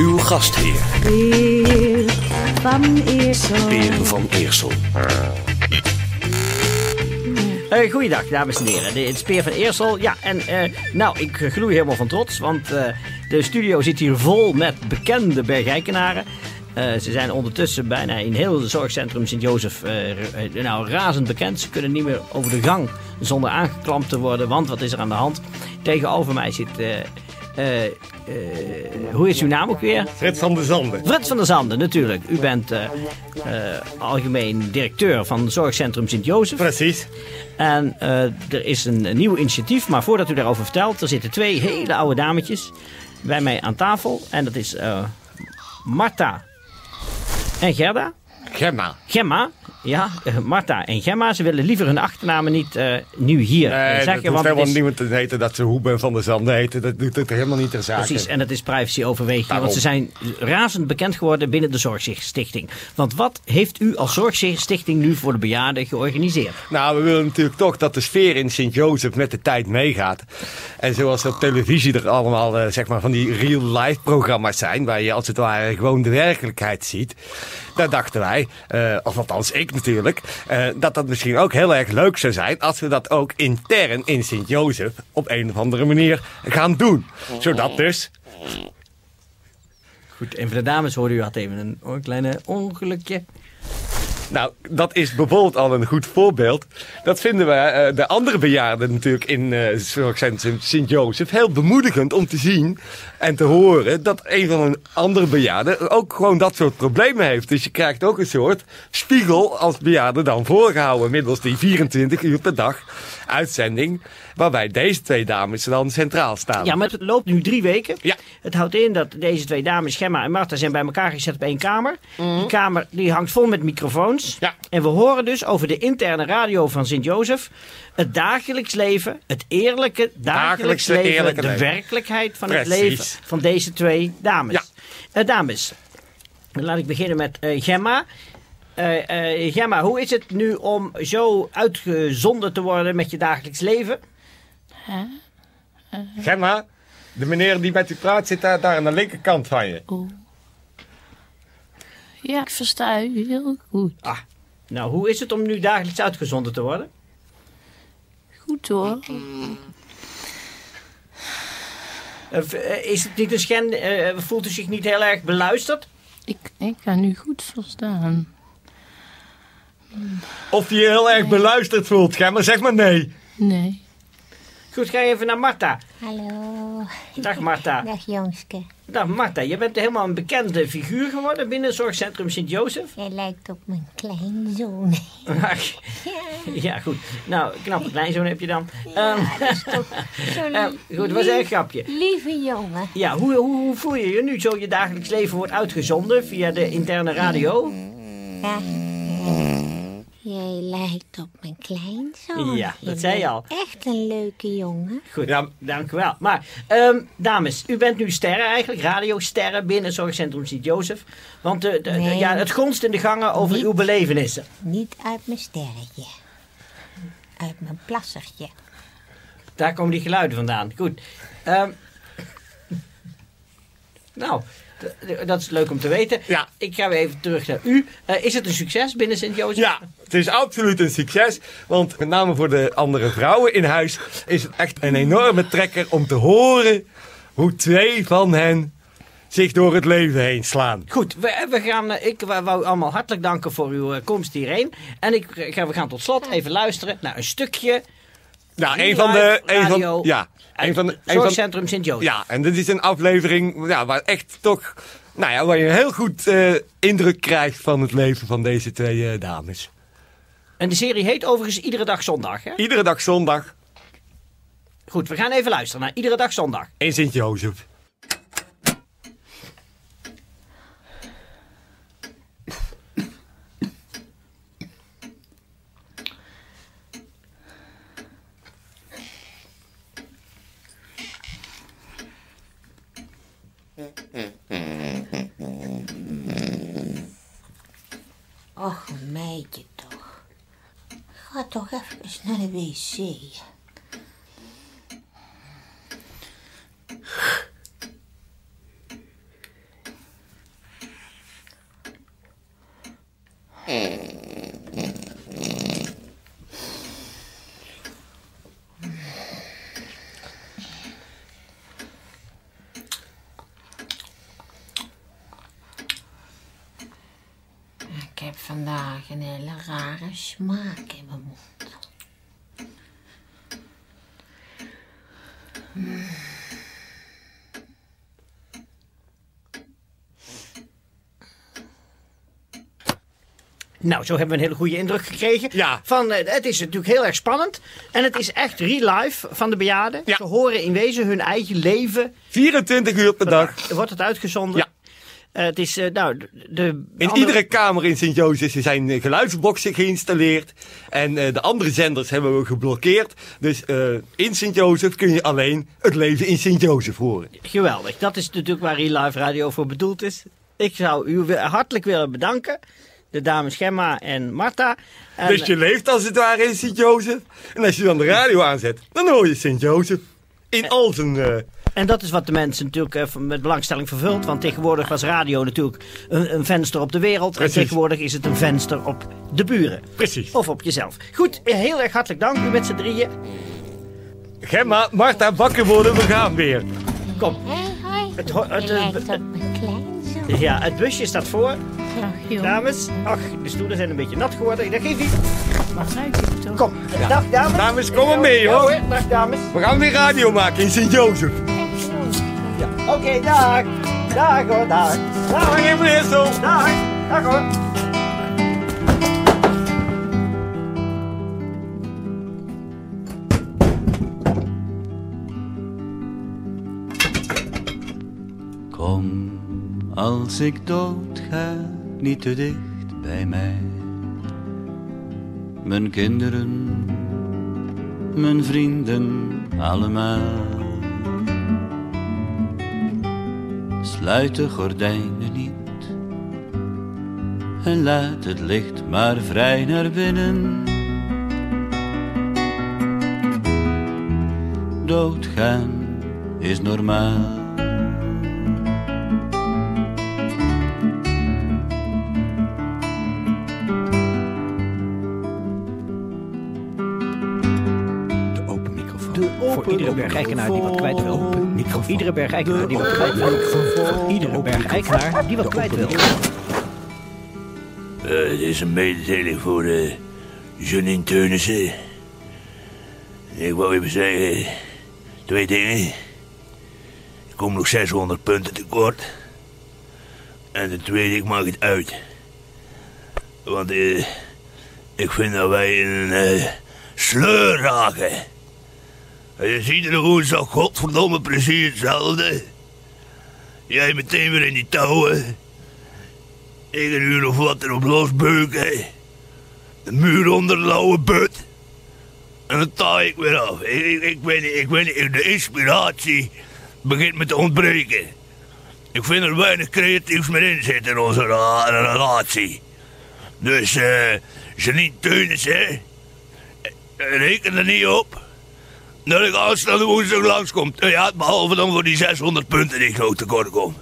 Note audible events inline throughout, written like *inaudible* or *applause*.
Uw gastheer, Peer van Eersel. Peer van Eersel. Eh goeiedag, dames en heren. Dit is Speer van Eersel. Ja, en eh, nou, ik gloei helemaal van trots, want eh, de studio zit hier vol met bekende Bergijkenaren. Eh, ze zijn ondertussen bijna in heel het zorgcentrum Sint-Jozef nou, razend bekend. Ze kunnen niet meer over de gang zonder aangeklampt te worden, want wat is er aan de hand? Tegenover mij zit... eh, eh, eh, hoe is uw naam ook weer? Fred van der Zanden. Frits van der Zanden, natuurlijk. U bent eh, algemeen directeur van Zorgcentrum Sint-Jozef. Precies. En eh, er is een, een nieuw initiatief, maar voordat u daarover vertelt, er zitten twee hele oude dametjes bij mij aan tafel. En dat is eh Marta en Gerda. Gemma. Gemma, ja, eh, Marta en Gemma. Ze willen liever hun achternamen niet eh, nu hier eh, Nee, dat zeggen. hoeft Want het helemaal is, niemand te weten dat ze Hoeben van der Zanden heten. Dat doet het helemaal niet ter zake. Precies, en dat is privacyoverweging. Want ze zijn razend bekend geworden binnen de Zorgstichting. Want wat heeft u als Zorgstichting nu voor de bejaarden georganiseerd? Nou, we willen natuurlijk toch dat de sfeer in Sint-Jozef met de tijd meegaat. En zoals op televisie er allemaal zeg maar van die real-life programma's zijn, waar je als het ware gewoon de werkelijkheid ziet. Daar dachten wij, eh, of althans ik natuurlijk, eh, dat dat misschien ook heel erg leuk zou zijn als we dat ook intern in Sint-Jozef op een of andere manier gaan doen. Zodat dus Goed, en voor de dames hoorde u had even een oh, kleine ongelukje. Nou, dat is bijvoorbeeld al een goed voorbeeld. Dat vinden we eh, de andere bejaarden natuurlijk in eh Zorgcentrum Sint-Jozef heel bemoedigend om te zien en te horen dat een van een andere bejaarden ook gewoon dat soort problemen heeft. Dus je krijgt ook een soort spiegel als bejaarde dan voorgehouden middels die 24 uur per dag uitzending waarbij deze twee dames dan centraal staan. Ja, maar het loopt nu drie weken. Ja. Het houdt in dat deze twee dames, Gemma en Marta, zijn bij elkaar gezet op één kamer. Die kamer die hangt vol met microfoons. Ja. En we horen dus over de interne radio van Sint-Jozef het dagelijks leven, het eerlijke dagelijks Dagelijkse, leven, eerlijke de leven. werkelijkheid van het leven van deze twee dames. Ja. Eh, dames, dan laat ik beginnen met eh, Gemma. Eh, eh, Gemma, hoe is het nu om zo uitgezonden te worden met je dagelijks leven? Gemma, de meneer die met u praat zit daar, daar aan de linkerkant van je. Ja, ik versta u heel goed. Ah, nou, hoe is het om nu dagelijks uitgezonden te worden? Goed hoor. Eh, eh, is het niet een schend? eh, voelt u zich niet heel erg beluisterd? Ik, ik kan u goed verstaan. Of je je heel erg beluisterd voelt, Gemma, zeg maar nee. Nee. Goed, ga even naar Marta. Hallo. Dag Marta. Dag Jongske. Dag Marta, je bent helemaal een bekende figuur geworden binnen zorgcentrum Sint-Jozef. Jij lijkt op mijn kleinzoon. Ach, ja, goed. Nou, knappe kleinzoon heb je dan. Ehm, *laughs* Zo'n eh, goed, dat was een grapje. lieve jongen. Ja, hoe, hoe, hoe voel je je nu zo je dagelijks leven wordt uitgezonden via de interne radio? Ja. Jij lijkt op mijn kleinzoon. Ja, dat Je zei je al. Echt een leuke jongen. Goed, Ja. dank u wel. Maar, ehm, dames, u bent nu sterren eigenlijk, radiosterren binnen Zorgcentrum Sint-Jozef. Want de, de, ja, het gonst in de gangen over Niet. uw belevenissen. Niet uit mijn sterretje. Uit mijn plassertje. Daar komen die geluiden vandaan. Goed. Ehm, nou, dat is leuk om te weten. Ja. Ik ga weer even terug naar u. Eh, is het een succes binnen Sint-Jozef? Ja, het is absoluut een succes. Want met name voor de andere vrouwen in huis is het echt een enorme trekker om te horen hoe twee van hen zich door het leven heen slaan. Goed, we, we gaan, eh, ik wou allemaal hartelijk danken voor uw eh, komst hierheen. En ik, ga, we gaan tot slot even luisteren naar een stukje Ja, Real een van de. Een van, ja, een van, de- Zorgcentrum Sint-Jozef. ja, en dit is een aflevering ja, waar echt toch. Nou ja, waar je een heel goed eh, indruk krijgt van het leven van deze twee eh, dames. En de serie heet overigens Iedere Dag Zondag. Hè? Iedere dag zondag. Goed, we gaan even luisteren naar Iedere Dag Zondag. In Sint-Jozef. Meidje toch. Ga toch even naar de wc. Een hele rare smaak in mijn mond. Nou, zo hebben we een hele goede indruk gekregen. Ja. Van, eh, het is natuurlijk heel erg spannend. En het is echt real life van de bejaarden. Ja. Ze horen in wezen hun eigen leven. 24 uur per dag. Wordt het uitgezonden. Ja. Eh, het is, eh, nou, de, de In andere- iedere kamer in Sint-Jozef zijn eh, geluidsboxen geïnstalleerd. En de andere zenders hebben we geblokkeerd. Dus in Sint-Jozef kun je alleen het leven in Sint-Jozef horen. Geweldig. Dat is natuurlijk waar Real Life Radio voor bedoeld is. Ik zou u hartelijk willen bedanken. De dames Gemma en Marta. En, Dus je leeft als het ware in Sint-Jozef. En als je dan de radio aanzet, dan hoor je Sint-Jozef. In al zijn... En dat is wat de mensen natuurlijk eh, met belangstelling vervult. Want tegenwoordig was radio natuurlijk een, een venster op de wereld. Precies. En tegenwoordig is het een venster op de buren. precies. Of op jezelf. Goed, eh, heel erg hartelijk dank u met z'n drieën. Gemma, Marta, wakker worden, we gaan weer. Kom. Hé, hoi. Het Je eh, het-. Ja, het busje staat voor. Dames, ach, de stoelen zijn een beetje nat geworden. Dat geeft niet. Kom, dag dames. Dames, kom maar mee, hoor. Dag dames. We gaan weer radio maken in Sint-Jozef. Oké, dag. Dag hoor, dag. Dag. Meneer Eersel. Dag. Dag hoor. Kom, als ik dood ga, niet te dicht bij mij. Mijn kinderen, mijn vrienden, allemaal. Sluit de gordijnen niet en laat het licht maar vrij naar binnen. Doodgaan is normaal. Iedere bergijkenaar die wat kwijt wil. Iedere bergijkenaar die wat kwijt wil. Iedere bergijkenaar die wat kwijt wil. Eh, dit is een mededeling voor uh, Janine Teunissen. Ik wou even zeggen, twee dingen. Ik kom nog 600 punten tekort. En de tweede, ik maak het uit. Want eh, ik vind dat wij in een eh, sleur raken. Je ziet er woensdag godverdomme precies hetzelfde. Jij meteen weer in die touwen. Ik een uur of wat erop losbeuken. De muur onder de lauwe but. En dan taai ik weer af. Ik, ik, weet niet, ik weet niet, de inspiratie begint me te ontbreken. Ik vind er weinig creatiefs meer in zitten in onze relatie. Dus, eh, Janine Teunis, hè. Reken er niet op dat ik aanstaande woensdag langskomt. Ja, behalve dan voor die 600 punten die ik nog tekort kom.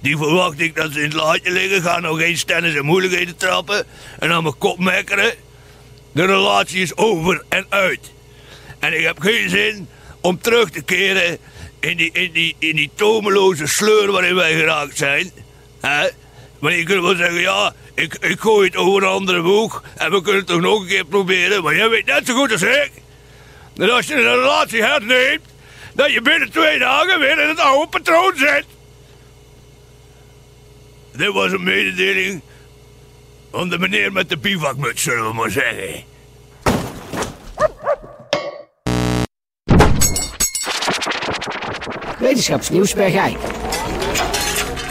Die verwacht ik dat ze in het laadje liggen, gaan nog geen stennis en moeilijkheden trappen en aan mijn kop mekkeren. De relatie is over en uit. En ik heb geen zin om terug te keren in die, in die, in die tomeloze sleur waarin wij geraakt zijn. Hè? Maar je kunt wel zeggen, ja, ik, ik gooi het over een andere boeg en we kunnen het toch nog een keer proberen. Maar jij weet net zo goed als ik dat als je een relatie herneemt, dat je binnen twee dagen weer in het oude patroon zit. Dit was een mededeling van de meneer met de bivakmuts, zullen we maar zeggen. Wetenschapsnieuws Bergijk.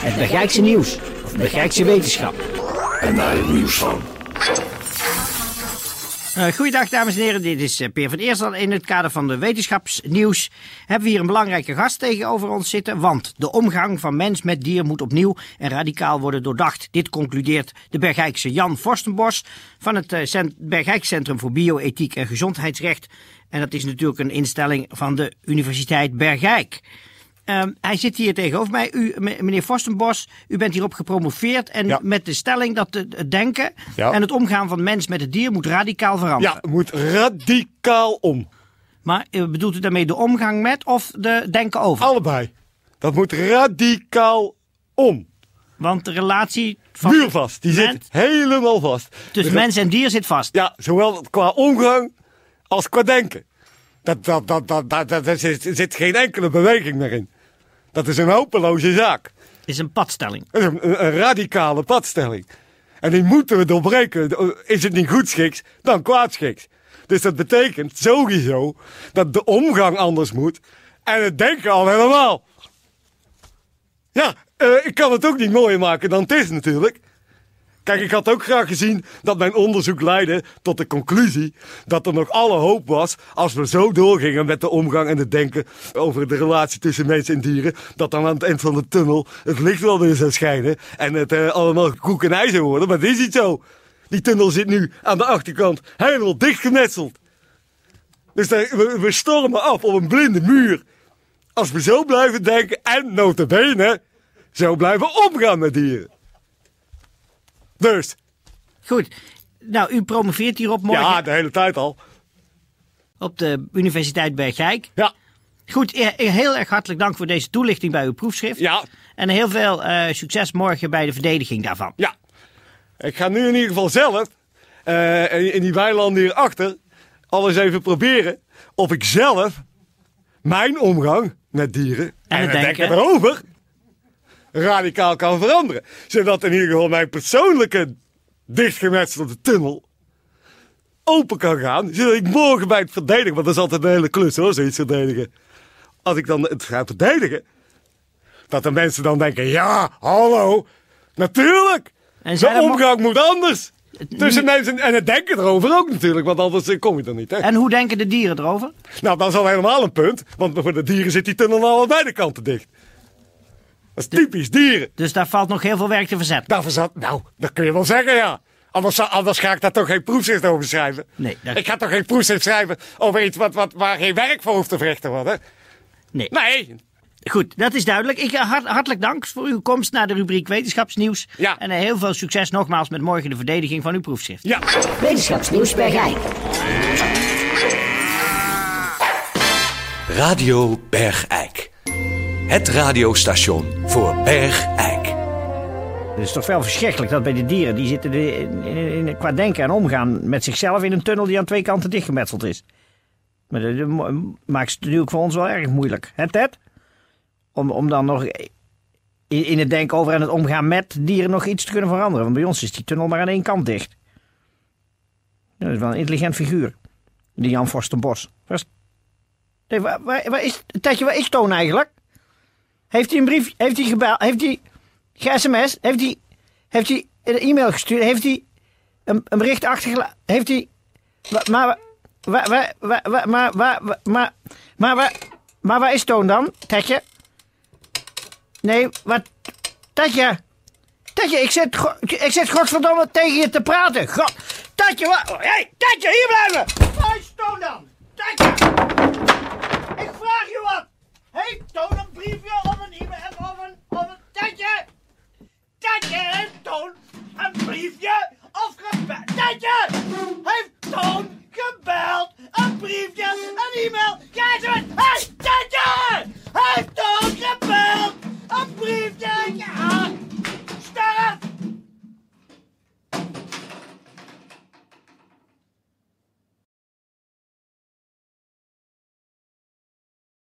Het Bergijkse nieuws. Of Bergijkse wetenschap. En daar het nieuws van. Uh, goeiedag dames en heren, dit is uh, Peer van Eersel. In het kader van de wetenschapsnieuws hebben we hier een belangrijke gast tegenover ons zitten. Want de omgang van mens met dier moet opnieuw en radicaal worden doordacht. Dit concludeert de Bergijkse Jan Forstenbos van het uh, Bergijkcentrum voor Bioethiek en Gezondheidsrecht. En dat is natuurlijk een instelling van de Universiteit Bergijk. Uh, hij zit hier tegenover mij. U, meneer Forstenbos, u bent hierop gepromoveerd. En Ja. met de stelling dat het denken Ja. en het omgaan van mens met het dier moet radicaal veranderen. Ja, het moet radicaal om. Maar eh, bedoelt u daarmee de omgang met of de denken over? Allebei. Dat moet radicaal om. Want de relatie van Muurvast. Die zit helemaal vast. tussen De- mens en dier zit vast. Ja, zowel qua omgang als qua denken. Dat, dat, dat, dat, dat, dat, zit, er zit geen enkele beweging meer in. Dat is een hopeloze zaak. Is een padstelling. Een, een- een radicale padstelling. En die moeten we doorbreken. Is het niet goed schiks, dan kwaadschiks. Dus dat betekent sowieso dat de omgang anders moet. En het denken al helemaal. Ja, eh, ik kan het ook niet mooier maken dan het is natuurlijk. Kijk, ik had ook graag gezien dat mijn onderzoek leidde tot de conclusie dat er nog alle hoop was als we zo doorgingen met de omgang en het denken over de relatie tussen mensen en dieren, dat dan aan het eind van de tunnel het licht wel weer zou schijnen en het eh, allemaal koek en ei zou worden. Maar dat is niet zo. Die tunnel zit nu aan de achterkant helemaal dichtgemetseld. Dus we, we stormen af op een blinde muur. Als we zo blijven denken en notabene zo blijven omgaan met dieren. Dus, Goed. Nou, u promoveert hierop morgen ja, de hele tijd al. op de Universiteit Bergijk. Ja, Goed, heel erg hartelijk dank voor deze toelichting bij uw proefschrift. ja, En heel veel eh, succes morgen bij de verdediging daarvan. ja. Ik ga nu in ieder geval zelf, eh, in, die weilanden hierachter, alles even proberen of ik zelf mijn omgang met dieren en, het denken. denken erover radicaal kan veranderen. Zodat in ieder geval mijn persoonlijke dichtgemetselde tunnel open kan gaan. Zodat ik morgen bij het verdedigen, want dat is altijd een hele klus hoor, zoiets verdedigen. Als ik dan het ga verdedigen, dat de mensen dan denken, ja, hallo, natuurlijk. En de omgang moet anders. Tussen mensen en het denken erover ook natuurlijk, want anders kom je er niet. Hè? En hoe denken de dieren erover? Nou, dat is al helemaal een punt, want voor de dieren zit die tunnel al aan beide kanten dicht. Dat is typisch dieren. Dus daar valt nog heel veel werk te verzetten. Daarvoor zat, nou, dat kun je wel zeggen, ja. Anders, anders ga ik daar toch geen proefschrift over schrijven. Nee, dat- Ik ga toch geen proefschrift schrijven over iets wat, wat, waar geen werk voor hoeft te verrichten worden. Nee. Nee, Goed, dat is duidelijk. Ik, eh, hart- hartelijk dank voor uw komst naar de rubriek Wetenschapsnieuws. Ja. En eh, heel veel succes nogmaals met morgen de verdediging van uw proefschrift. ja. Wetenschapsnieuws Bergijk. Radio Bergijk. Het radiostation voor Bergijk. Het is toch wel verschrikkelijk dat bij de dieren, die zitten in, in- in- qua denken en omgaan met zichzelf in een tunnel die aan twee kanten dichtgemetseld is. Maar dat maakt het natuurlijk voor ons wel erg moeilijk. Hè Ted? Om, om dan nog in, het denken over en het omgaan met dieren nog iets te kunnen veranderen. Want bij ons is die tunnel maar aan één kant dicht. Dat is wel een intelligent figuur. Die Jan Forstenbos. Nee, waar is, Tedje, waar is Toon eigenlijk? Heeft hij een brief, heeft hij gebeld, heeft hij ge-sms, heeft hij, heeft hij een e-mail gestuurd, heeft hij een, een bericht achtergelaten, heeft hij, maar, waar, waar, waar, waar, maar, waar, waar- maar, maar, waar, maar waar is Toon dan, Tetje? Nee, wat, Tetje, Tetje, ik zit, ik zit godverdomme tegen je te praten. God, Tetje, wat, hey, Tetje, hier blijven! Hey, toon een briefje of een e-mail.